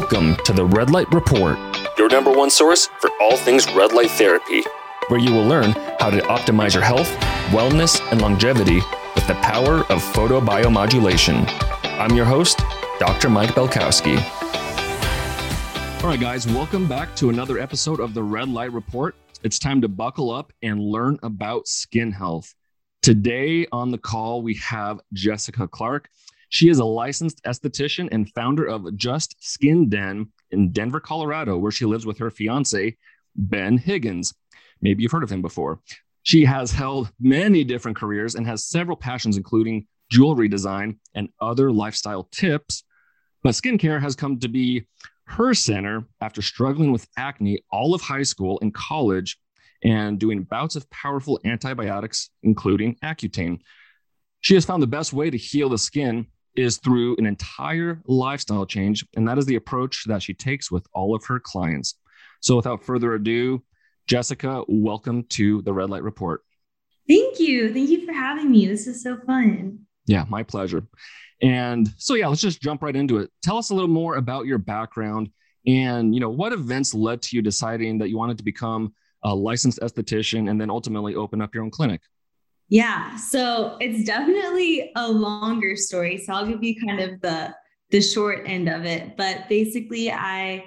Welcome to the Red Light Report, your number one source for all things red light therapy, where you will learn how to optimize your health, wellness, and longevity with the power of photobiomodulation. I'm your host, Dr. Mike Belkowski. All right, guys, welcome back to another episode of the Red Light Report. It's time to buckle up and learn about skin health. Today on the call, we have Jessica Clarke. She is a licensed esthetician and founder of Just Skin Den in Denver, Colorado, where she lives with her fiance, Ben Higgins. Maybe you've heard of him before. She has held many different careers and has several passions, including jewelry design and other lifestyle tips. But skincare has come to be her center after struggling with acne all of high school and college and doing bouts of powerful antibiotics, including Accutane. She has found the best way to heal the skin is through an entire lifestyle change. And that is the approach that she takes with all of her clients. So without further ado, Jessica, welcome to the Red Light Report. Thank you. Thank you for having me. This is so fun. Yeah, my pleasure. And so yeah, let's just jump right into it. Tell us a little more about your background and you know what events led to you deciding that you wanted to become a licensed esthetician and then ultimately open up your own clinic. Yeah, so it's definitely a longer story. So I'll give you kind of the the short end of it. But basically, I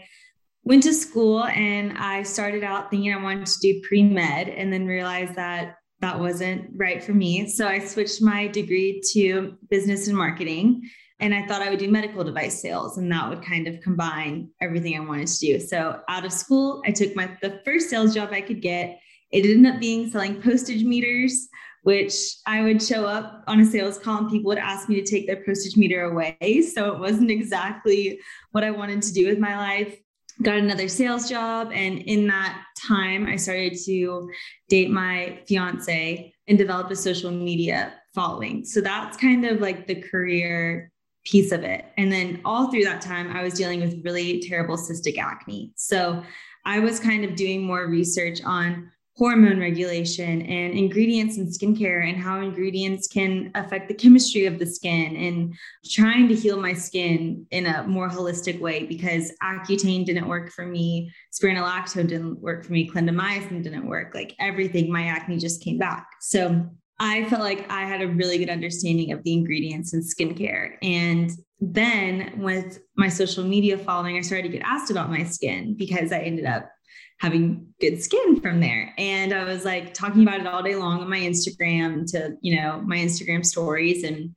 went to school and I started out thinking I wanted to do pre med, and then realized that that wasn't right for me. So I switched my degree to business and marketing. And I thought I would do medical device sales, and that would kind of combine everything I wanted to do. So out of school, I took my the first sales job I could get. It ended up being selling postage meters which I would show up on a sales call and people would ask me to take their postage meter away. So it wasn't exactly what I wanted to do with my life. Got another sales job. And in that time, I started to date my fiance and develop a social media following. So that's kind of like the career piece of it. And then all through that time, I was dealing with really terrible cystic acne. So I was kind of doing more research on hormone regulation and ingredients in skincare and how ingredients can affect the chemistry of the skin and trying to heal my skin in a more holistic way because Accutane didn't work for me, spironolactone didn't work for me, clindamycin didn't work. Like everything, my acne just came back. So I felt like I had a really good understanding of the ingredients in skincare. And then with my social media following, I started to get asked about my skin because I ended up having good skin from there. And I was like talking about it all day long on my Instagram to, you know, my Instagram stories. And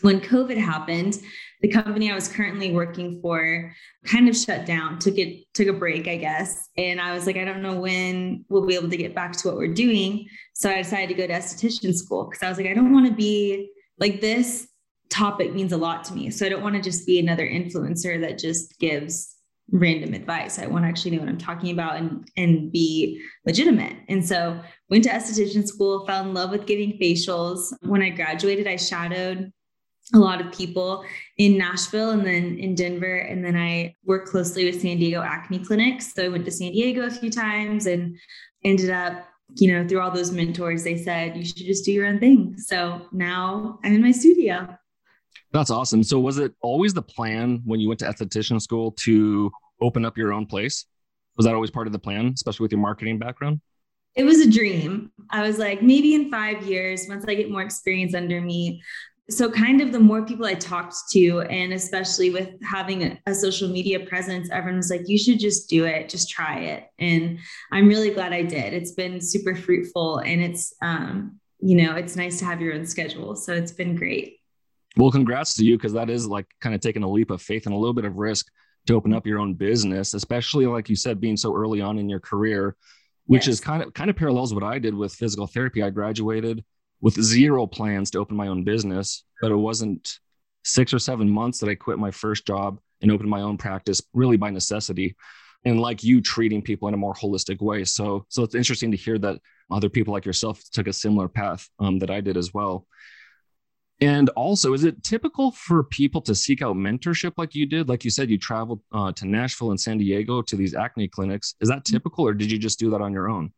when COVID happened, the company I was currently working for kind of shut down, took it, took a break, I guess. And I was like, I don't know when we'll be able to get back to what we're doing. So I decided to go to esthetician school because I was like, I don't want to be like this topic means a lot to me. So I don't want to just be another influencer that just gives random advice. I want to actually know what I'm talking about and and be legitimate. And so went to esthetician school, fell in love with giving facials. When I graduated, I shadowed a lot of people in Nashville and then in Denver. And then I worked closely with San Diego acne clinics. So I went to San Diego a few times and ended up, you know, through all those mentors, they said, you should just do your own thing. So now I'm in my studio. That's awesome. So was it always the plan when you went to esthetician school to open up your own place? Was that always part of the plan, especially with your marketing background? It was a dream. I was like, maybe in five years, once I get more experience under me. So, kind of the more people I talked to, and especially with having a, social media presence, everyone was like, you should just do it, just try it. And I'm really glad I did. It's been super fruitful and it's, um, you know, it's nice to have your own schedule. So, it's been great. Well, congrats to you because that is like kind of taking a leap of faith and a little bit of risk to open up your own business, especially like you said, being so early on in your career, which yes. is kind of kind of parallels what I did with physical therapy. I graduated with zero plans to open my own business, but it wasn't six or seven months that I quit my first job and opened my own practice, really by necessity. And like you, treating people in a more holistic way. So, so it's interesting to hear that other people like yourself took a similar path um, that I did as well. And also, is it typical for people to seek out mentorship like you did? Like you said, you traveled uh, to Nashville and San Diego to these acne clinics. Is that typical, or did you just do that on your own?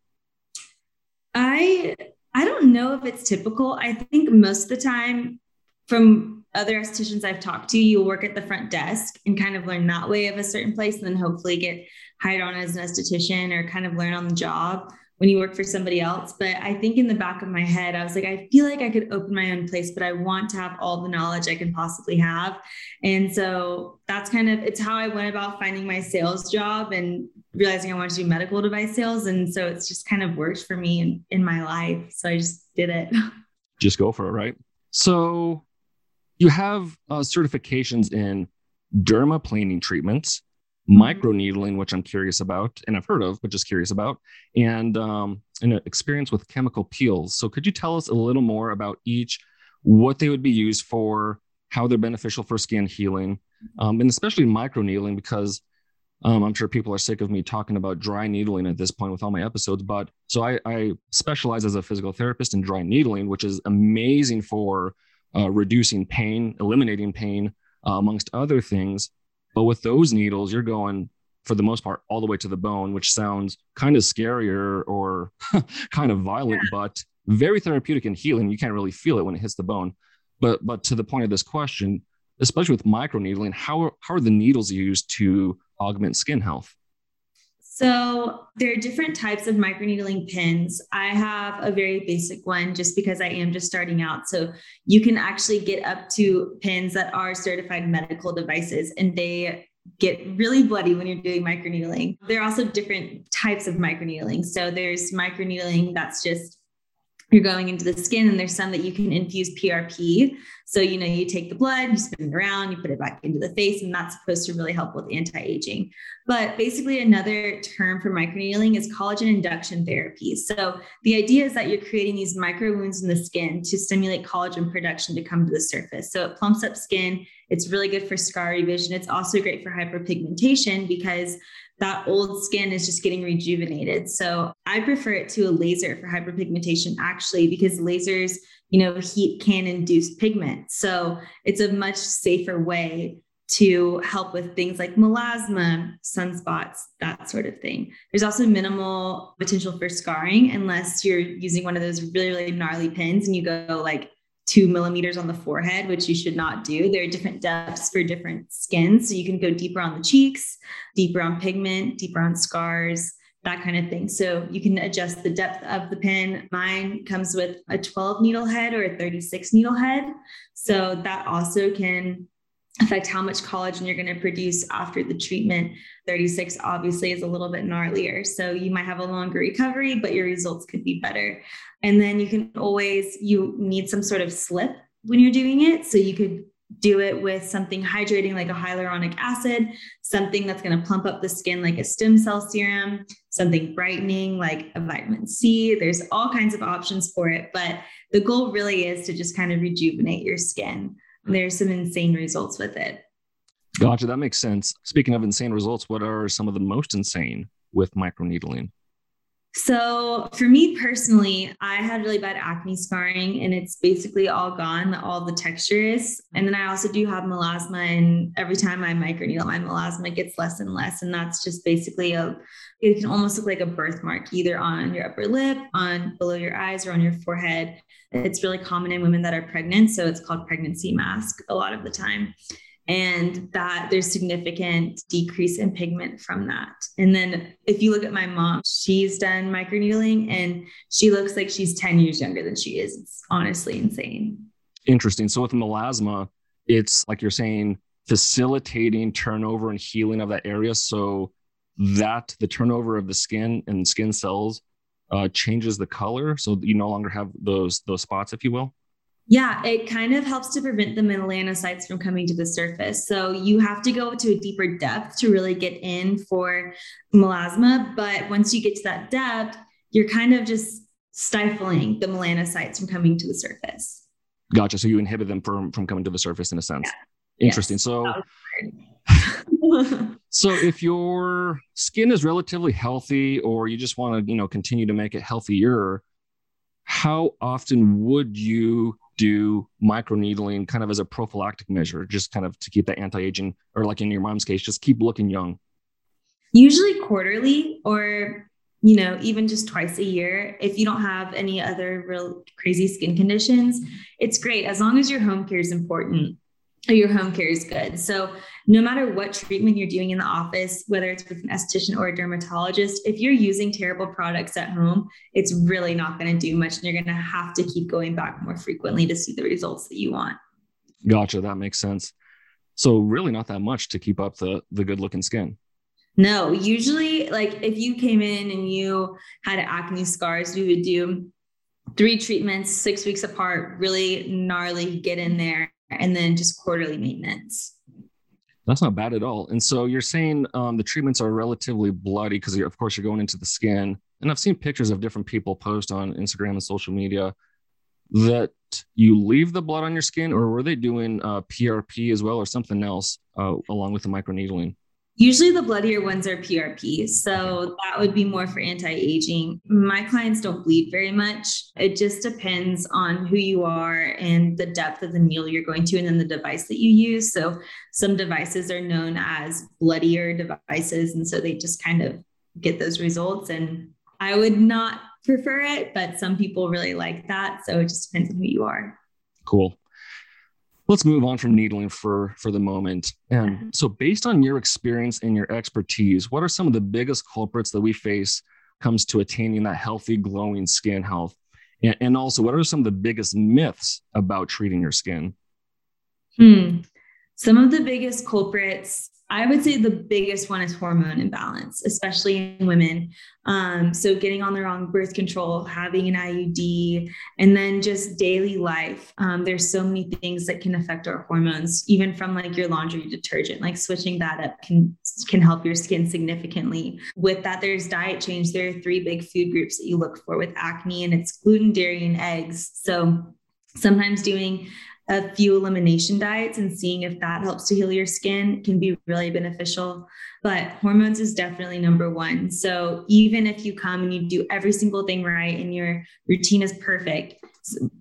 I I don't know if it's typical. I think most of the time, from other estheticians I've talked to, you'll work at the front desk and kind of learn that way of a certain place, and then hopefully get hired on as an esthetician or kind of learn on the job when you work for somebody else. But I think in the back of my head, I was like, I feel like I could open my own place, but I want to have all the knowledge I can possibly have. And so that's kind of it's how I went about finding my sales job and realizing I wanted to do medical device sales. And so it's just kind of worked for me in, in my life. So I just did it. Just go for it, right? So you have uh, certifications in dermaplaning treatments. Microneedling, which I'm curious about and I've heard of, but just curious about, and um, an experience with chemical peels. So could you tell us a little more about each, what they would be used for, how they're beneficial for skin healing, um, and especially microneedling because um, I'm sure people are sick of me talking about dry needling at this point with all my episodes, but so I, I specialize as a physical therapist in dry needling, which is amazing for uh, reducing pain, eliminating pain, uh, amongst other things. But with those needles, you're going for the most part all the way to the bone, which sounds kind of scarier or kind of violent, yeah. but very therapeutic and healing. You can't really feel it when it hits the bone. But but to the point of this question, especially with microneedling, how how are the needles used to augment skin health? So there are different types of microneedling pins. I have a very basic one just because I am just starting out. So you can actually get up to pins that are certified medical devices and they get really bloody when you're doing microneedling. There are also different types of microneedling. So there's microneedling that's just you're going into the skin and there's some that you can infuse PRP. So, you know, you take the blood, you spin it around, you put it back into the face, and that's supposed to really help with anti-aging. But basically another term for microneedling is collagen induction therapy. So the idea is that you're creating these micro wounds in the skin to stimulate collagen production to come to the surface. So it plumps up skin. It's really good for scar revision. It's also great for hyperpigmentation because that old skin is just getting rejuvenated. So I prefer it to a laser for hyperpigmentation actually, because lasers, you know, heat can induce pigment. So it's a much safer way to help with things like melasma, sunspots, that sort of thing. There's also minimal potential for scarring unless you're using one of those really, really gnarly pins and you go like two millimeters on the forehead, which you should not do. There are different depths for different skins. So you can go deeper on the cheeks, deeper on pigment, deeper on scars, that kind of thing. So you can adjust the depth of the pin. Mine comes with a 12 needle head or a 36 needle head. So that also can affect how much collagen you're going to produce after the treatment. 36 obviously is a little bit gnarlier. So you might have a longer recovery, but your results could be better. And then you can always, you need some sort of slip when you're doing it. So you could do it with something hydrating like a hyaluronic acid, something that's going to plump up the skin like a stem cell serum, something brightening like a vitamin C. There's all kinds of options for it, but the goal really is to just kind of rejuvenate your skin. There's some insane results with it. Gotcha. That makes sense. Speaking of insane results, what are some of the most insane with microneedling? So, for me personally, I had really bad acne scarring and it's basically all gone, all the texture is. And then I also do have melasma, and every time I microneedle, my melasma gets less and less. And that's just basically a, it can almost look like a birthmark either on your upper lip, on below your eyes, or on your forehead. It's really common in women that are pregnant. So, it's called pregnancy mask a lot of the time and that there's significant decrease in pigment from that. And then if you look at my mom, she's done microneedling and she looks like she's 10 years younger than she is. It's honestly insane. Interesting. So with melasma, it's like you're saying facilitating turnover and healing of that area so that the turnover of the skin and skin cells uh, changes the color so you no longer have those those spots if you will yeah, it kind of helps to prevent the melanocytes from coming to the surface. So you have to go to a deeper depth to really get in for melasma. But once you get to that depth, you're kind of just stifling the melanocytes from coming to the surface. Gotcha. So you inhibit them from, from coming to the surface in a sense. Yeah. Interesting. Yes. So so if your skin is relatively healthy or you just want to, you know, continue to make it healthier, how often would you do microneedling kind of as a prophylactic measure, just kind of to keep that anti-aging, or like in your mom's case, just keep looking young? Usually quarterly or you know, even just twice a year. If you don't have any other real crazy skin conditions, it's great as long as your home care is important. Your home care is good. So, no matter what treatment you're doing in the office, whether it's with an esthetician or a dermatologist, if you're using terrible products at home, it's really not going to do much. And you're going to have to keep going back more frequently to see the results that you want. Gotcha. That makes sense. So, really, not that much to keep up the, the good looking skin. No, usually, like if you came in and you had acne scars, we would do three treatments, six weeks apart, really gnarly, get in there and then just quarterly maintenance. That's not bad at all. And so you're saying um, the treatments are relatively bloody because, of course, you're going into the skin. And I've seen pictures of different people post on Instagram and social media that you leave the blood on your skin, or were they doing uh, PRP as well, or something else uh, along with the microneedling? Usually the bloodier ones are PRP. So that would be more for anti-aging. My clients don't bleed very much. It just depends on who you are and the depth of the needle you're going to and then the device that you use. So some devices are known as bloodier devices and so they just kind of get those results and I would not prefer it, but some people really like that. So it just depends on who you are. Cool let's move on from needling for for the moment and mm-hmm. so based on your experience and your expertise what are some of the biggest culprits that we face comes to attaining that healthy glowing skin health and, and also what are some of the biggest myths about treating your skin hmm. some of the biggest culprits I would say the biggest one is hormone imbalance, especially in women. Um, so, getting on the wrong birth control, having an IUD, and then just daily life. Um, there's so many things that can affect our hormones, even from like your laundry detergent. Like switching that up can can help your skin significantly. With that, there's diet change. There are three big food groups that you look for with acne, and it's gluten, dairy, and eggs. So sometimes doing a few elimination diets and seeing if that helps to heal your skin can be really beneficial. But hormones is definitely number one. So even if you come and you do every single thing right and your routine is perfect,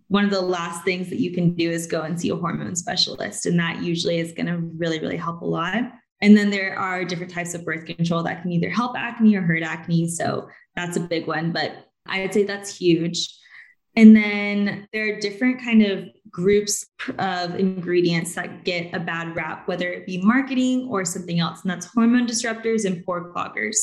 one of the last things that you can do is go and see a hormone specialist. And that usually is going to really, really help a lot. And then there are different types of birth control that can either help acne or hurt acne. So that's a big one. But I'd say that's huge. And then there are different kind of groups of ingredients that get a bad rap, whether it be marketing or something else, and that's hormone disruptors and pore cloggers.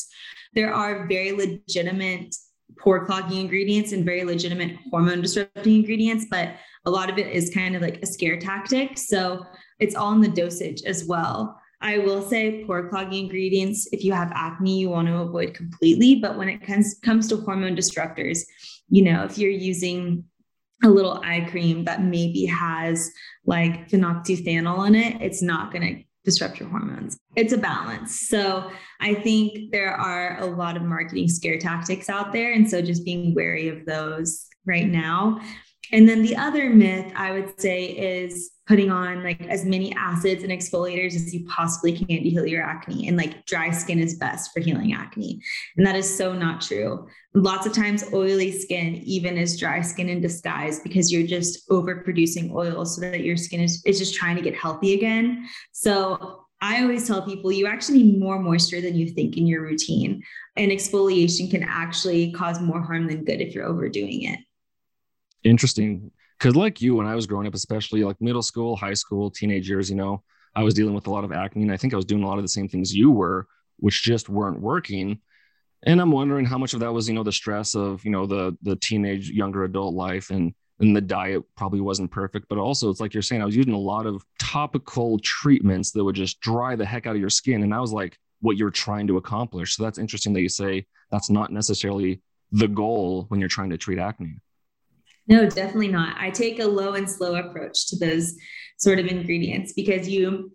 There are very legitimate pore clogging ingredients and very legitimate hormone disrupting ingredients, but a lot of it is kind of like a scare tactic. So it's all in the dosage as well. I will say pore clogging ingredients, if you have acne, you want to avoid completely. But when it comes, comes to hormone disruptors, you know, if you're using a little eye cream that maybe has like phenoxyethanol in it, it's not going to disrupt your hormones. It's a balance. So I think there are a lot of marketing scare tactics out there. And so just being wary of those right now. And then the other myth I would say is putting on like as many acids and exfoliators as you possibly can to heal your acne. And like dry skin is best for healing acne. And that is so not true. Lots of times, oily skin even is dry skin in disguise because you're just overproducing oil so that your skin is, is just trying to get healthy again. So I always tell people you actually need more moisture than you think in your routine. And exfoliation can actually cause more harm than good if you're overdoing it interesting because like you when i was growing up especially like middle school high school teenage years you know i was dealing with a lot of acne and i think i was doing a lot of the same things you were which just weren't working. And i'm wondering how much of that was you know the stress of you know the the teenage younger adult life and and the diet probably wasn't perfect. But also it's like you're saying i was using a lot of topical treatments that would just dry the heck out of your skin. And that was like what you're trying to accomplish. So that's interesting that you say that's not necessarily the goal when you're trying to treat acne no, definitely not. I take a low and slow approach to those sort of ingredients because you,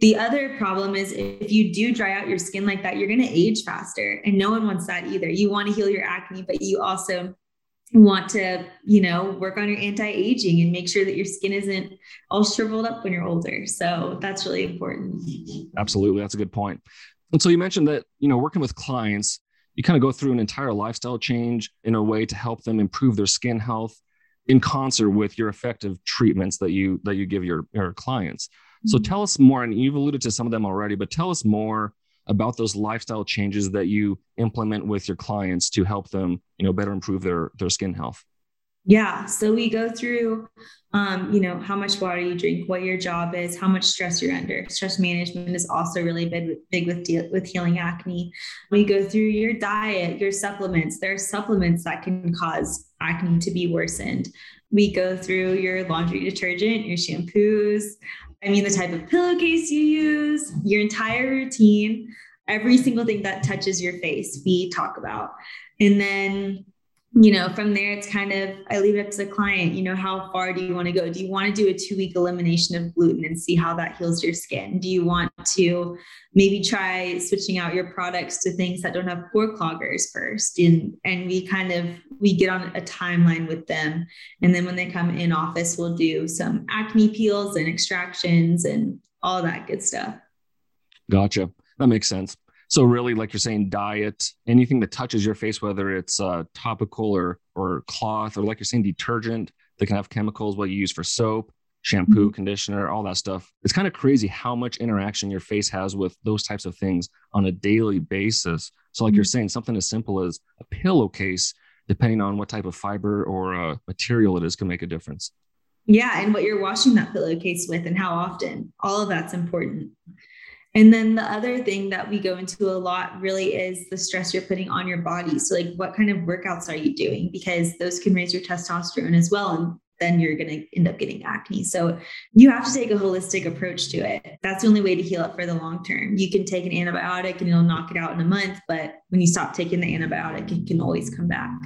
the other problem is if you do dry out your skin like that, you're going to age faster. And no one wants that either. You want to heal your acne, but you also want to, you know, work on your anti aging and make sure that your skin isn't all shriveled up when you're older. So that's really important. Absolutely. That's a good point. And so you mentioned that, you know, working with clients, you kind of go through an entire lifestyle change in a way to help them improve their skin health in concert with your effective treatments that you that you give your, your clients. So mm-hmm. tell us more, and you've alluded to some of them already, but tell us more about those lifestyle changes that you implement with your clients to help them, you know, better improve their their skin health. Yeah. So we go through, um, you know, how much water you drink, what your job is, how much stress you're under. Stress management is also really big, big with de- with healing acne. We go through your diet, your supplements. There are supplements that can cause acne to be worsened. We go through your laundry detergent, your shampoos. I mean, the type of pillowcase you use, your entire routine, every single thing that touches your face, we talk about. And then you know, from there, it's kind of, I leave it to the client, you know, how far do you want to go? Do you want to do a two week elimination of gluten and see how that heals your skin? Do you want to maybe try switching out your products to things that don't have pore cloggers first? And, and we kind of, we get on a timeline with them. And then when they come in office, we'll do some acne peels and extractions and all that good stuff. Gotcha. That makes sense. So really, like you're saying, diet, anything that touches your face, whether it's uh, topical or or cloth, or like you're saying, detergent that can have chemicals, what you use for soap, shampoo, mm-hmm. conditioner, all that stuff. It's kind of crazy how much interaction your face has with those types of things on a daily basis. So, like mm-hmm. you're saying, something as simple as a pillowcase, depending on what type of fiber or uh, material it is, can make a difference. Yeah, and what you're washing that pillowcase with and how often. All of that's important. And then the other thing that we go into a lot really is the stress you're putting on your body. So, like, what kind of workouts are you doing? Because those can raise your testosterone as well. And then you're going to end up getting acne. So, you have to take a holistic approach to it. That's the only way to heal it for the long term. You can take an antibiotic and it'll knock it out in a month. But when you stop taking the antibiotic, it can always come back.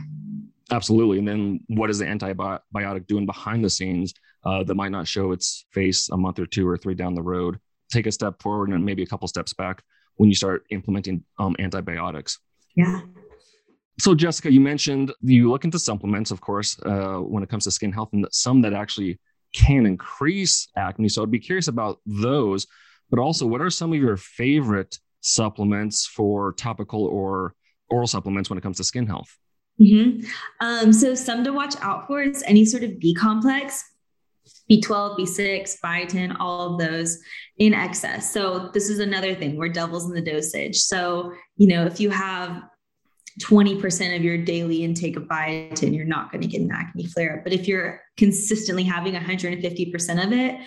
Absolutely. And then what is the antibiotic doing behind the scenes uh, that might not show its face a month or two or three down the road? Take a step forward and maybe a couple steps back when you start implementing um, antibiotics. Yeah. So, Jessica, you mentioned you look into supplements, of course, uh, when it comes to skin health, and some that actually can increase acne. So, I'd be curious about those. But also, what are some of your favorite supplements for topical or oral supplements when it comes to skin health? Mm-hmm. Um, so, some to watch out for is any sort of B complex. B12, B6, biotin, all of those in excess. So this is another thing where devil's in the dosage. So, you know, if you have 20% of your daily intake of biotin, you're not going to get an acne flare up. But if you're consistently having 150% of it,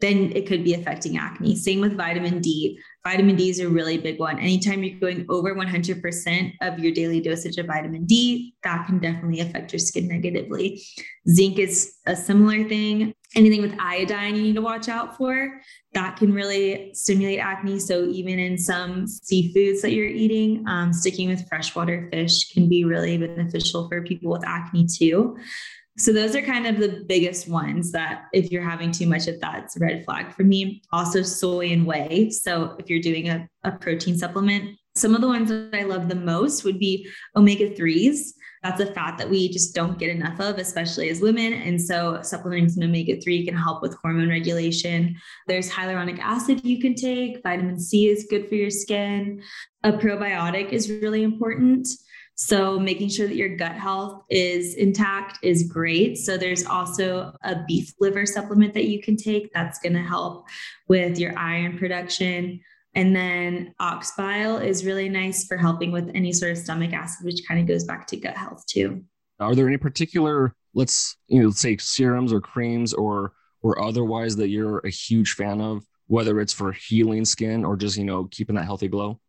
then it could be affecting acne. Same with vitamin D. Vitamin D is a really big one. Anytime you're going over 100% of your daily dosage of vitamin D, that can definitely affect your skin negatively. Zinc is a similar thing. Anything with iodine you need to watch out for. That can really stimulate acne. So, even in some seafoods that you're eating, um, sticking with freshwater fish can be really beneficial for people with acne too. So those are kind of the biggest ones that if you're having too much of that, it's a red flag for me. Also soy and whey. So if you're doing a, a protein supplement, some of the ones that I love the most would be omega 3s. That's a fat that we just don't get enough of, especially as women. And so supplementing some omega 3 can help with hormone regulation. There's hyaluronic acid you can take. Vitamin C is good for your skin. A probiotic is really important. So making sure that your gut health is intact is great. So there's also a beef liver supplement that you can take that's going to help with your iron production. And then ox bile is really nice for helping with any sort of stomach acid, which kind of goes back to gut health too. Are there any particular, let's you know, say serums or creams or or otherwise that you're a huge fan of, whether it's for healing skin or just you know keeping that healthy glow?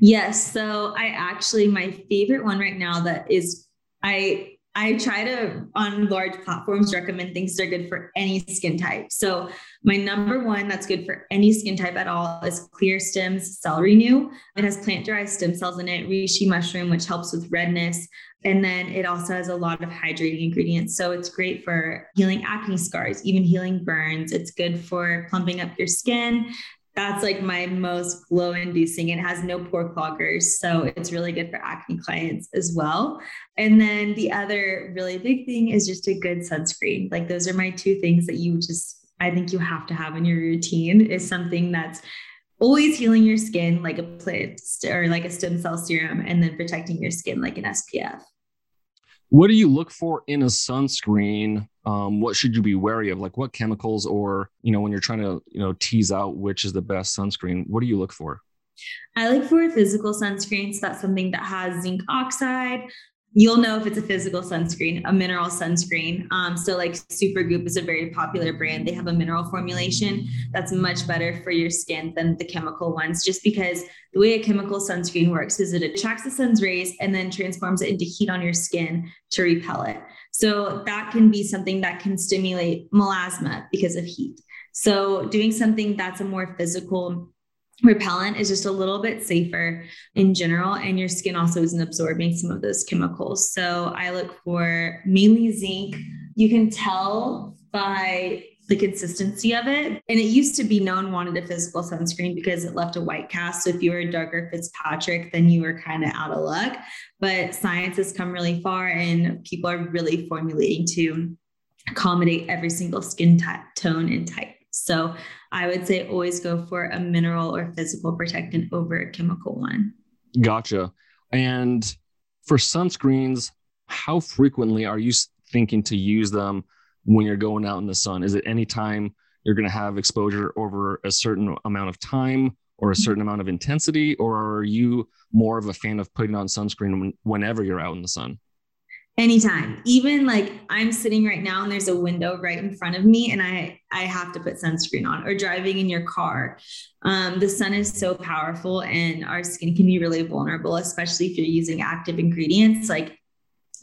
Yes. So I actually, my favorite one right now that is, I, I try to on large platforms recommend things that are good for any skin type. So my number one that's good for any skin type at all is ClearStem's Cell Renew. It has plant-derived stem cells in it, reishi mushroom, which helps with redness. And then it also has a lot of hydrating ingredients. So it's great for healing acne scars, even healing burns. It's good for plumping up your skin that's like my most glow inducing. It has no pore cloggers. So it's really good for acne clients as well. And then the other really big thing is just a good sunscreen. Like those are my two things that you just, I think you have to have in your routine is something that's always healing your skin like a plant or like a stem cell serum and then protecting your skin like an SPF. What do you look for in a sunscreen? Um, what should you be wary of? Like what chemicals or you know when you're trying to you know tease out which is the best sunscreen what do you look for? I look for physical sunscreens that's something that has zinc oxide you'll know if it's a physical sunscreen, a mineral sunscreen. Um, so, like Supergoop is a very popular brand. They have a mineral formulation that's much better for your skin than the chemical ones, just because the way a chemical sunscreen works is it attracts the sun's rays and then transforms it into heat on your skin to repel it. So, that can be something that can stimulate melasma because of heat. So, doing something that's a more physical repellent is just a little bit safer in general and your skin also isn't absorbing some of those chemicals. So i look for mainly zinc. You can tell by the consistency of it. And it used to be no one wanted a physical sunscreen because it left a white cast. So if you were a darker Fitzpatrick then you were kind of out of luck. But science has come really far and people are really formulating to accommodate every single skin t- tone and type so I would say always go for a mineral or physical protectant over a chemical one. Gotcha. And for sunscreens, how frequently are you thinking to use them when you're going out in the sun? Is it any time you're going to have exposure over a certain amount of time or a certain amount of intensity, or are you more of a fan of putting on sunscreen whenever you're out in the sun? Anytime. Even like i'm sitting right now and there's a window right in front of me and i i have to put sunscreen on or driving in your car. Um, the sun is so powerful and our skin can be really vulnerable especially if you're using active ingredients like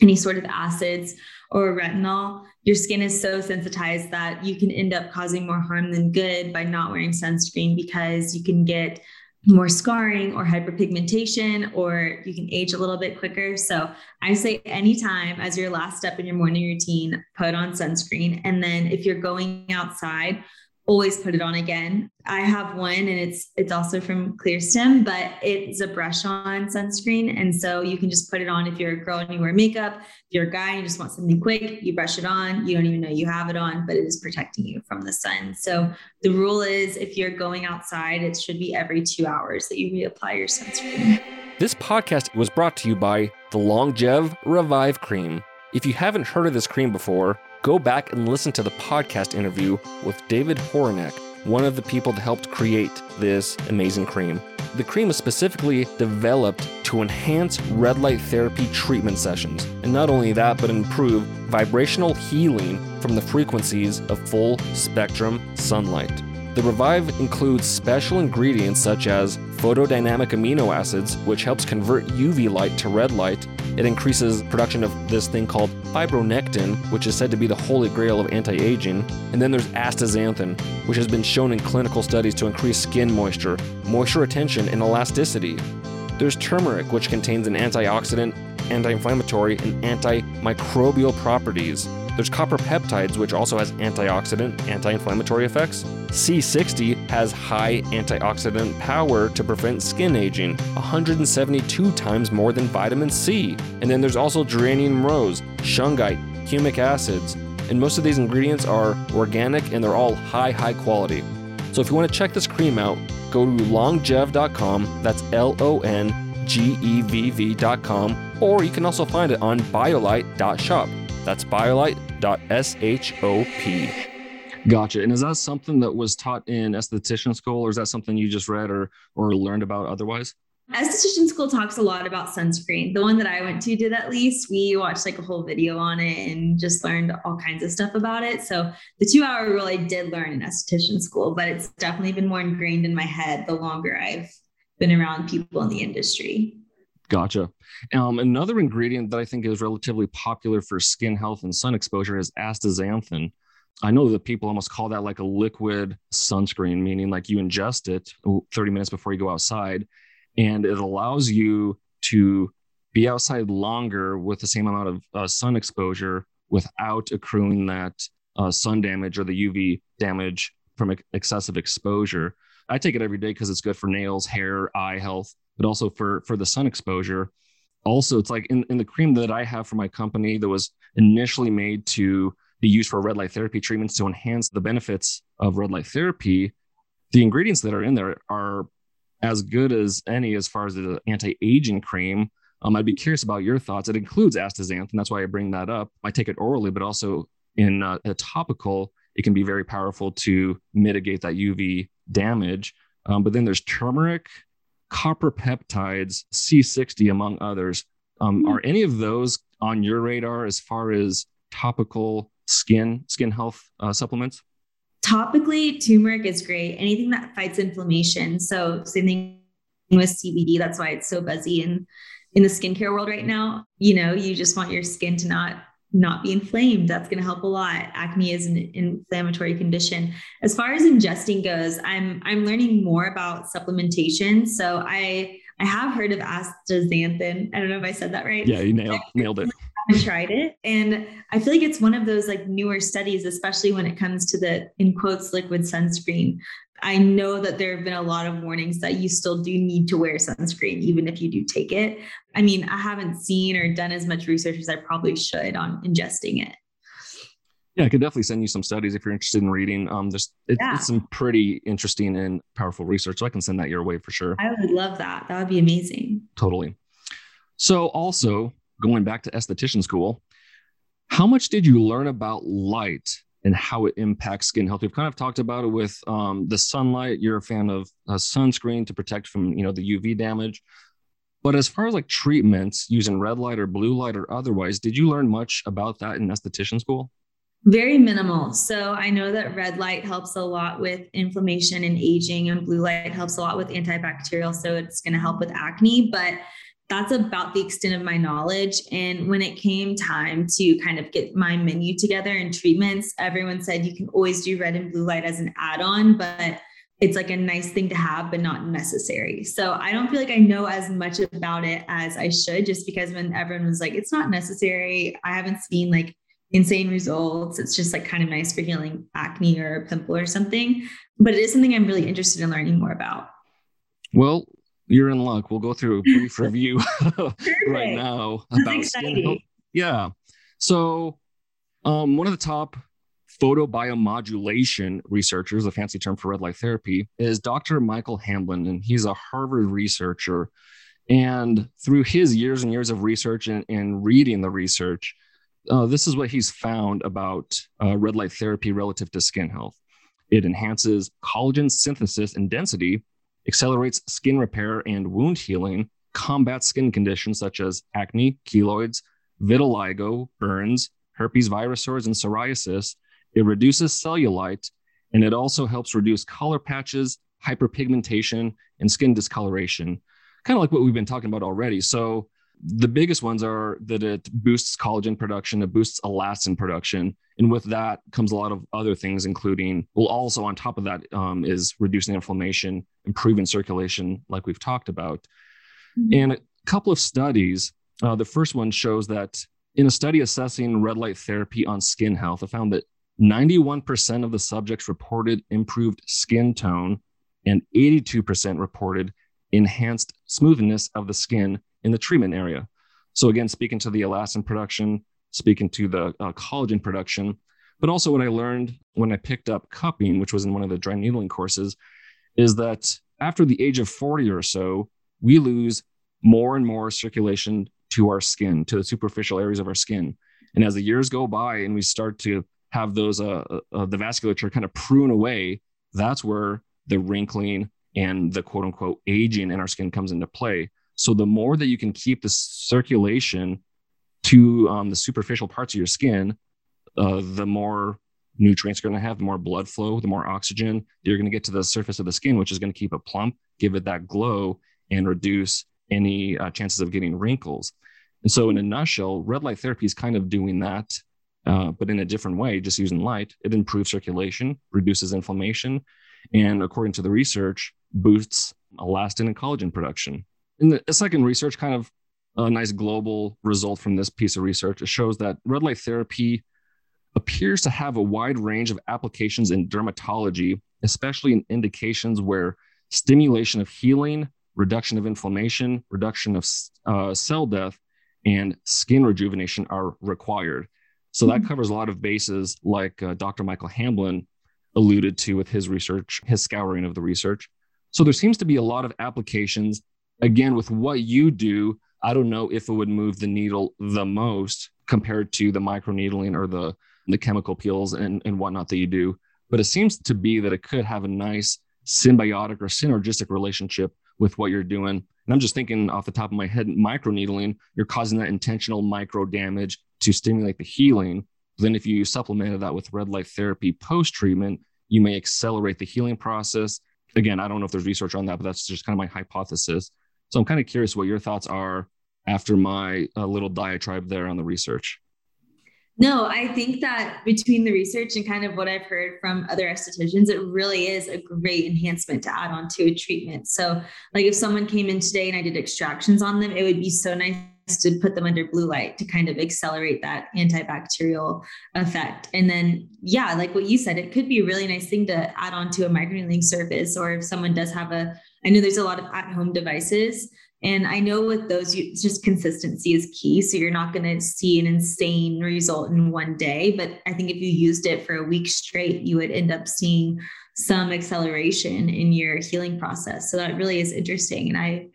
any sort of acids or retinol. Your skin is so sensitized that you can end up causing more harm than good by not wearing sunscreen because you can get more scarring or hyperpigmentation, or you can age a little bit quicker. So I say anytime as your last step in your morning routine, put on sunscreen. And then if you're going outside, always put it on again. I have one and it's it's also from Clearstem, but it's a brush on sunscreen. And so you can just put it on if you're a girl and you wear makeup. If you're a guy and you just want something quick, you brush it on. You don't even know you have it on, but it is protecting you from the sun. So the rule is if you're going outside, it should be every two hours that you reapply your sunscreen. This podcast was brought to you by the Longev Revive Cream. If you haven't heard of this cream before, go back and listen to the podcast interview with David Horinek, one of the people that helped create this amazing cream. The cream is specifically developed to enhance red light therapy treatment sessions, and not only that, but improve vibrational healing from the frequencies of full spectrum sunlight. The Revive includes special ingredients such as photodynamic amino acids, which helps convert UV light to red light. It increases production of this thing called fibronectin, which is said to be the holy grail of anti aging. And then there's astaxanthin, which has been shown in clinical studies to increase skin moisture, moisture retention, and elasticity. There's turmeric, which contains an antioxidant, anti inflammatory, and antimicrobial properties. There's copper peptides, which also has antioxidant, anti inflammatory effects. C60 has high antioxidant power to prevent skin aging, 172 times more than vitamin C. And then there's also geranium rose, shungite, humic acids. And most of these ingredients are organic and they're all high, high quality. So if you want to check this cream out, go to longev.com. That's L O N G E V V.com. Or you can also find it on biolight.shop. That's biolight.shop esthetician.shop. Gotcha. And is that something that was taught in esthetician school, or is that something you just read or or learned about otherwise? Esthetician school talks a lot about sunscreen. The one that I went to did at least. We watched like a whole video on it and just learned all kinds of stuff about it. So the two hour rule I did learn in esthetician school, but it's definitely been more ingrained in my head the longer I've been around people in the industry. Gotcha. Um, another ingredient that I think is relatively popular for skin health and sun exposure is astaxanthin. I know that people almost call that like a liquid sunscreen, meaning like you ingest it 30 minutes before you go outside, and it allows you to be outside longer with the same amount of uh, sun exposure without accruing that uh, sun damage or the UV damage from excessive exposure. I take it every day because it's good for nails, hair, eye health but also for for the sun exposure. Also, it's like in, in the cream that I have for my company that was initially made to be used for red light therapy treatments to enhance the benefits of red light therapy. The ingredients that are in there are as good as any as far as the anti-aging cream. Um, I'd be curious about your thoughts. It includes astaxanthin, that's why I bring that up. I take it orally, but also in uh, a topical, it can be very powerful to mitigate that UV damage. Um, but then there's turmeric, copper peptides, C60, among others. Um, mm-hmm. Are any of those on your radar as far as topical skin skin health uh, supplements? Topically, turmeric is great. Anything that fights inflammation. So same thing with CBD. That's why it's so buzzy in in the skincare world right now. You know, you just want your skin to not not be inflamed. That's going to help a lot. Acne is an inflammatory condition. As far as ingesting goes, I'm I'm learning more about supplementation. So I I have heard of astaxanthin. I don't know if I said that right. Yeah, you nailed nailed it. I tried it, and I feel like it's one of those like newer studies, especially when it comes to the in quotes liquid sunscreen. I know that there have been a lot of warnings that you still do need to wear sunscreen, even if you do take it. I mean, I haven't seen or done as much research as I probably should on ingesting it. Yeah, I could definitely send you some studies if you're interested in reading. Um, there's it, yeah. it's some pretty interesting and powerful research, so I can send that your way for sure. I would love that. That would be amazing. Totally. So, also going back to esthetician school, how much did you learn about light and how it impacts skin health. We've kind of talked about it with um, the sunlight. You're a fan of uh, sunscreen to protect from you know the UV damage. But as far as like treatments using red light or blue light or otherwise, did you learn much about that in esthetician school? Very minimal. So I know that red light helps a lot with inflammation and aging, and blue light helps a lot with antibacterial. So it's going to help with acne. But that's about the extent of my knowledge. And when it came time to kind of get my menu together and treatments, everyone said you can always do red and blue light as an add on, but it's like a nice thing to have, but not necessary. So I don't feel like I know as much about it as I should, just because when everyone was like, it's not necessary, I haven't seen like insane results. It's just like kind of nice for healing acne or a pimple or something. But it is something I'm really interested in learning more about. Well, you're in luck. We'll go through a brief review right now about skin health. Yeah. So, um, one of the top photobiomodulation researchers, a fancy term for red light therapy, is Dr. Michael Hamblin, and he's a Harvard researcher. And through his years and years of research and, and reading the research, uh, this is what he's found about uh, red light therapy relative to skin health. It enhances collagen synthesis and density accelerates skin repair and wound healing, combats skin conditions such as acne, keloids, vitiligo, burns, herpes virus sores, and psoriasis. It reduces cellulite, and it also helps reduce color patches, hyperpigmentation, and skin discoloration. Kind of like what we've been talking about already. So, the biggest ones are that it boosts collagen production, it boosts elastin production. And with that comes a lot of other things, including, well, also on top of that um, is reducing inflammation, improving circulation, like we've talked about. Mm-hmm. And a couple of studies, uh, the first one shows that in a study assessing red light therapy on skin health, it found that 91% of the subjects reported improved skin tone and 82% reported enhanced smoothness of the skin in the treatment area. So again, speaking to the elastin production, speaking to the uh, collagen production, but also what I learned when I picked up cupping, which was in one of the dry needling courses, is that after the age of 40 or so, we lose more and more circulation to our skin, to the superficial areas of our skin. And as the years go by and we start to have those, uh, uh, the vasculature kind of prune away, that's where the wrinkling and the quote unquote aging in our skin comes into play. So the more that you can keep the circulation to um, the superficial parts of your skin, uh, the more nutrients you're going to have, the more blood flow, the more oxygen you're going to get to the surface of the skin, which is going to keep it plump, give it that glow, and reduce any uh, chances of getting wrinkles. And so, in a nutshell, red light therapy is kind of doing that, uh, but in a different way, just using light. It improves circulation, reduces inflammation, and according to the research, boosts elastin and collagen production. And the, second research, kind of a nice global result from this piece of research, it shows that red light therapy appears to have a wide range of applications in dermatology, especially in indications where stimulation of healing, reduction of inflammation, reduction of uh, cell death, and skin rejuvenation are required. So that mm-hmm. covers a lot of bases, like uh, Dr. Michael Hamblin alluded to with his research, his scouring of the research. So there seems to be a lot of applications again, with what you do, I don't know if it would move the needle the most compared to the microneedling or the the chemical peels and, and whatnot that you do. But it seems to be that it could have a nice symbiotic or synergistic relationship with what you're doing. And I'm just thinking off the top of my head, microneedling, you're causing that intentional micro damage to stimulate the healing. Then, if you supplemented that with red light therapy post treatment, you may accelerate the healing process. Again, I don't know if there's research on that, but that's just kind of my hypothesis. So I'm kind of curious what your thoughts are after my uh, little diatribe there on the research. No, I think that between the research and kind of what I've heard from other estheticians, it really is a great enhancement to add on to a treatment. So, like if someone came in today and I did extractions on them, it would be so nice to put them under blue light to kind of accelerate that antibacterial effect. And then, yeah, like what you said, it could be a really nice thing to add on to a microneedling surface, or if someone does have a, I know there's a lot of at home devices and I know with those, you, just consistency is key. So you're not going to see an insane result in one day. But I think if you used it for a week straight, you would end up seeing some acceleration in your healing process. So that really is interesting. And I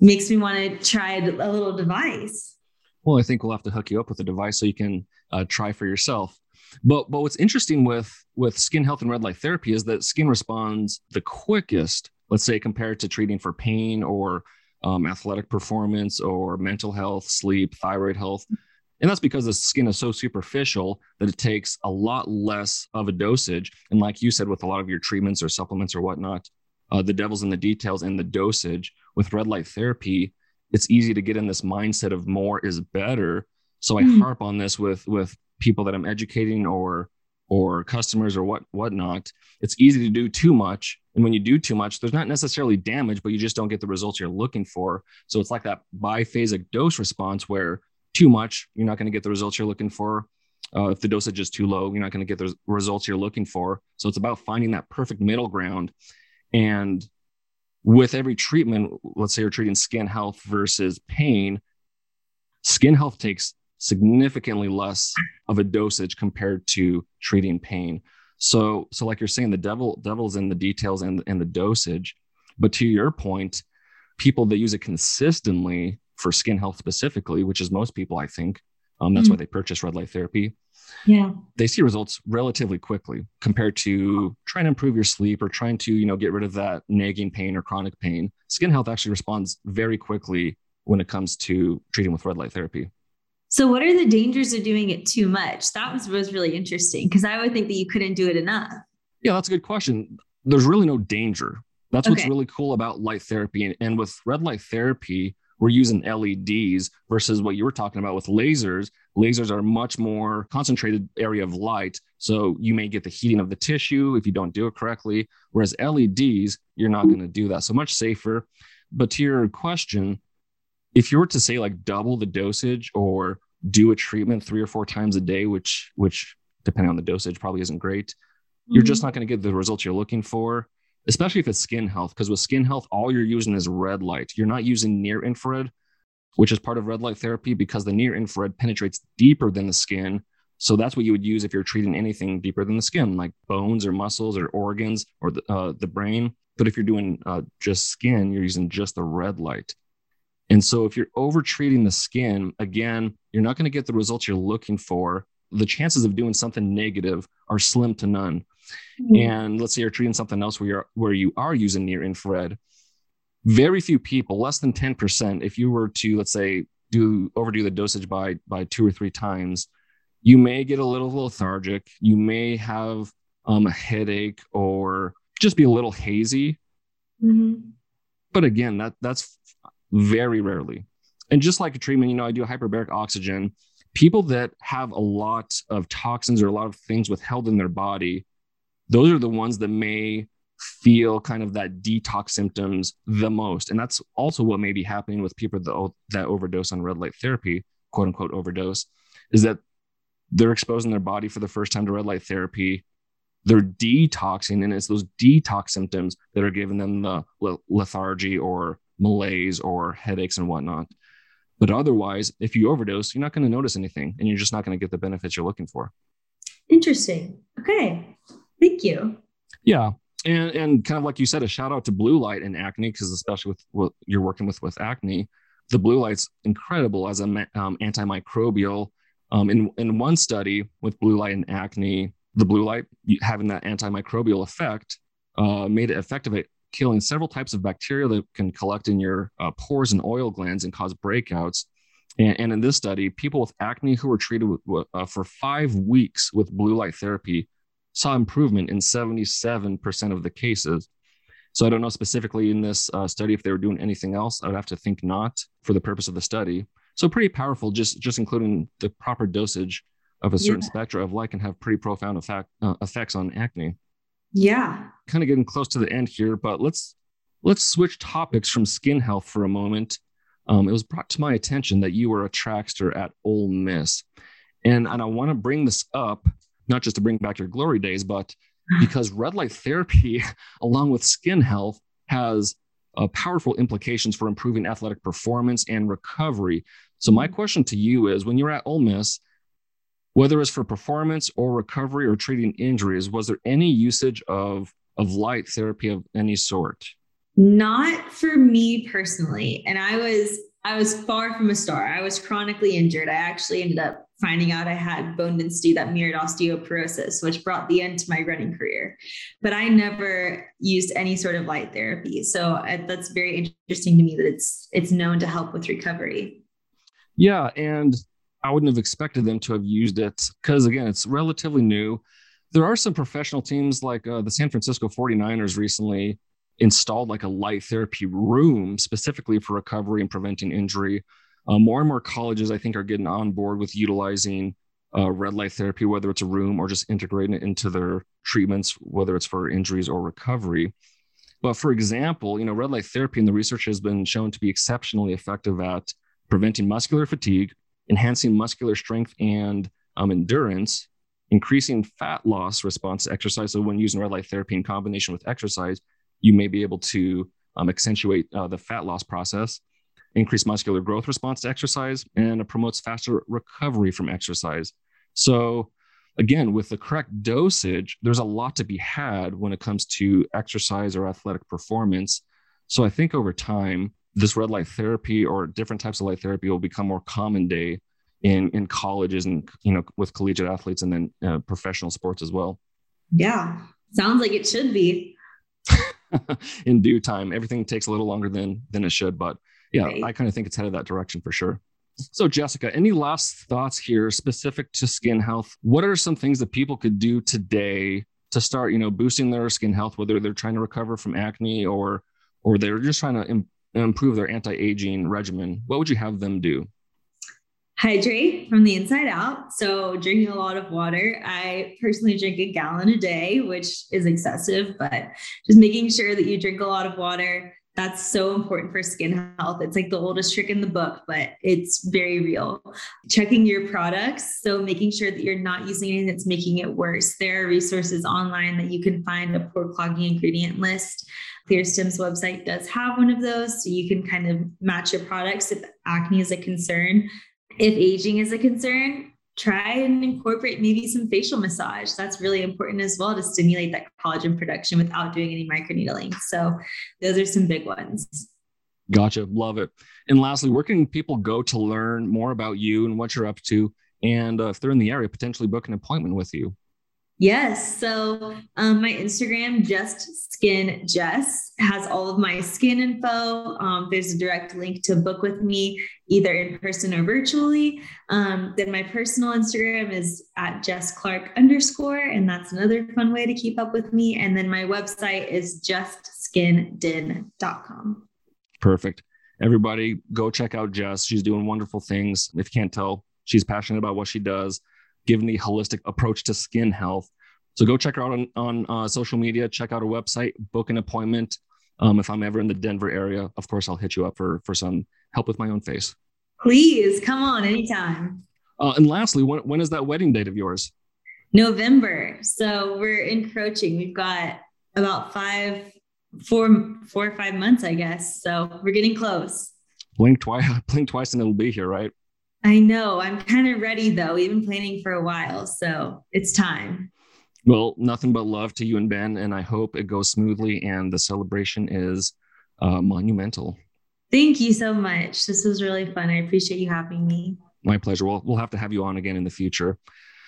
makes me want to try a little device. Well, I think we'll have to hook you up with a device so you can uh, try for yourself. But but what's interesting with with skin health and red light therapy is that skin responds the quickest. Let's say compared to treating for pain or um, athletic performance or mental health, sleep, thyroid health. And that's because the skin is so superficial that it takes a lot less of a dosage. And like you said, with a lot of your treatments or supplements or whatnot, uh, the devil's in the details and the dosage. With red light therapy, it's easy to get in this mindset of more is better. So I mm-hmm. harp on this with with people that I'm educating or or customers or what whatnot. It's easy to do too much, and when you do too much, there's not necessarily damage, but you just don't get the results you're looking for. So it's like that biphasic dose response where too much, you're not going to get the results you're looking for. Uh, if the dosage is too low, you're not going to get the results you're looking for. So it's about finding that perfect middle ground. And with every treatment, let's say you're treating skin health versus pain, skin health takes significantly less of a dosage compared to treating pain. So, so like you're saying, the devil devil's in the details and, and the dosage. But to your point, people that use it consistently for skin health specifically, which is most people, I think, um, that's mm why they purchase red light therapy. Yeah, they see results relatively quickly compared to trying to improve your sleep or trying to you know get rid of that nagging pain or chronic pain. Skin health actually responds very quickly when it comes to treating with red light therapy. So, what are the dangers of doing it too much? That was, was really interesting because I would think that you couldn't do it enough. Yeah, that's a good question. There's really no danger. That's okay. what's really cool about light therapy. And, and with red light therapy, we're using LEDs versus what you were talking about with lasers. Lasers are much more concentrated area of light. So you may get the heating of the tissue if you don't do it correctly. Whereas LEDs, you're not going to do that. So much safer. But to your question, if you were to say like double the dosage or do a treatment three or four times a day, which which depending on the dosage probably isn't great, mm-hmm. you're just not going to get the results you're looking for, especially if it's skin health. Because with skin health, all you're using is red light. You're not using near infrared, which is part of red light therapy because the near infrared penetrates deeper than the skin. So that's what you would use if you're treating anything deeper than the skin, like bones or muscles or organs or the, uh, the brain. But if you're doing uh, just skin, you're using just the red light. And so if you're over treating the skin, again, you're not going to get the results you're looking for. The chances of doing something negative are slim to none. Mm-hmm. And let's say you're treating something else where you're where you are using near infrared. Very few people, less than 10%, if you were to, let's say, do overdo the dosage by by two or three times, you may get a little lethargic. You may have um, a headache or just be a little hazy. Mm-hmm. But again, that that's very rarely. And just like a treatment, you know, I do hyperbaric oxygen. People that have a lot of toxins or a lot of things withheld in their body, those are the ones that may feel kind of that detox symptoms the most. And that's also what may be happening with people that, that overdose on red light therapy, quote unquote overdose, is that they're exposing their body for the first time to red light therapy. They're detoxing, and it's those detox symptoms that are giving them the lethargy or malaise or headaches and whatnot. But otherwise, if you overdose, you're not going to notice anything and you're just not going to get the benefits you're looking for. Interesting. Okay. Thank you. Yeah. And, and kind of like you said, a shout out to blue light and acne, because especially with what you're working with with acne, the blue light's incredible as an um, antimicrobial. Um, in, in one study with blue light and acne, the blue light having that antimicrobial effect uh, made it effective at killing several types of bacteria that can collect in your uh, pores and oil glands and cause breakouts. And, and, in this study, people with acne who were treated with, uh, for five weeks with blue light therapy saw improvement in 77% of the cases. So I don't know specifically in this uh, study if they were doing anything else. I would have to think not for the purpose of the study. So pretty powerful, just just including the proper dosage of a certain yeah. spectra of light can have pretty profound effect, uh, effects on acne. Yeah. Kind of getting close to the end here, but let's let's switch topics from skin health for a moment. Um, it was brought to my attention that you were a trackster at Ole Miss, and and I want to bring this up not just to bring back your glory days, but because red light therapy, along with skin health, has uh, powerful implications for improving athletic performance and recovery. So my question to you is: When you were at Ole Miss, whether it's for performance or recovery or treating injuries, was there any usage of, of light therapy of any sort? Not for me personally. And I was I was far from a star. I was chronically injured. I actually ended up finding out I had bone density that mirrored osteoporosis, which brought the end to my running career. But I never used any sort of light therapy. So uh, that's very interesting to me that it's it's known to help with recovery. Yeah, and I wouldn't have expected them to have used it because, again, it's relatively new. There are some professional teams like uh, the San Francisco 49ers recently installed like a light therapy room specifically for recovery and preventing injury. Uh, more and more colleges, I think, are getting on board with utilizing uh, red light therapy, whether it's a room or just integrating it into their treatments, whether it's for injuries or recovery. But for example, you know, red light therapy in the research has been shown to be exceptionally effective at preventing muscular fatigue, enhancing muscular strength and um, endurance, increasing fat loss response to exercise. So when using red light therapy in combination with exercise, you may be able to um, accentuate uh, the fat loss process, increase muscular growth response to exercise, and it promotes faster recovery from exercise. So again, with the correct dosage, there's a lot to be had when it comes to exercise or athletic performance. So I think over time, this red light therapy or different types of light therapy will become more common day in in colleges and you know with collegiate athletes and then uh, professional sports as well. Yeah, sounds like it should be. in due time, everything takes a little longer than than it should, but yeah, right. I kind of think it's headed that direction for sure. So, Jessica, any last thoughts here specific to skin health? What are some things that people could do today to start, you know, boosting their skin health, whether they're trying to recover from acne or or they're just trying to improve their anti-aging regimen? What would you have them do? hydrate from the inside out. So, drinking a lot of water. I personally drink a gallon a day, which is excessive, but just making sure that you drink a lot of water. That's so important for skin health. It's like the oldest trick in the book, but it's very real. Checking your products. So, making sure that you're not using anything that's making it worse. There are resources online that you can find a pore clogging ingredient list. ClearStem's website does have one of those. So, you can kind of match your products if acne is a concern if aging is a concern, try and incorporate maybe some facial massage. That's really important as well to stimulate that collagen production without doing any microneedling. So those are some big ones. Gotcha. Love it. And lastly, where can people go to learn more about you and what you're up to? And uh, if they're in the area, potentially book an appointment with you. Yes. So um, my Instagram, Just Skin Jess, has all of my skin info. Um, there's a direct link to book with me, either in person or virtually. Um, then my personal Instagram is at Jess Clarke underscore, and that's another fun way to keep up with me. And then my website is justskinden.com. Perfect. Everybody, go check out Jess. She's doing wonderful things. If you can't tell, she's passionate about what she does given the holistic approach to skin health. So go check her out on, on uh, social media, check out her website, book an appointment. Um, if I'm ever in the Denver area, of course, I'll hit you up for, for some help with my own face. Please come on anytime. Uh, and lastly, when, when is that wedding date of yours? November. So we're encroaching. We've got about five, four, four or five months, I guess. So we're getting close. Blink twice, blink twice, and it'll be here, right? I know. I'm kind of ready though. We've been planning for a while, so it's time. Well, nothing but love to you and Ben, and I hope it goes smoothly and the celebration is uh, monumental. Thank you so much. This was really fun. I appreciate you having me. My pleasure. We'll, we'll have to have you on again in the future.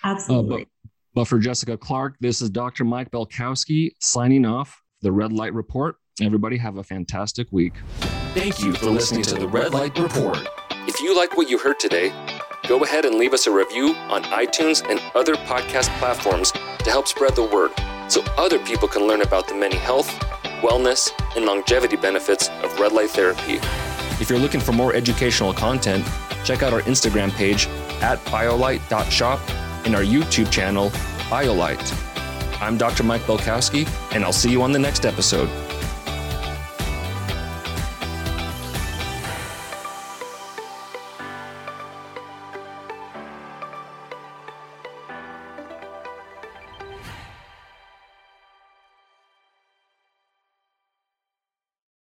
Absolutely. Uh, but, but for Jessica Clarke, this is Dr. Mike Belkowski signing off the Red Light Report. Everybody have a fantastic week. Thank you for listening to the Red Light Report. If you like what you heard today, go ahead and leave us a review on iTunes and other podcast platforms to help spread the word so other people can learn about the many health, wellness, and longevity benefits of red light therapy. If you're looking for more educational content, check out our Instagram page at biolight.shop and our YouTube channel, BioLight. I'm Dr. Mike Belkowski, and I'll see you on the next episode.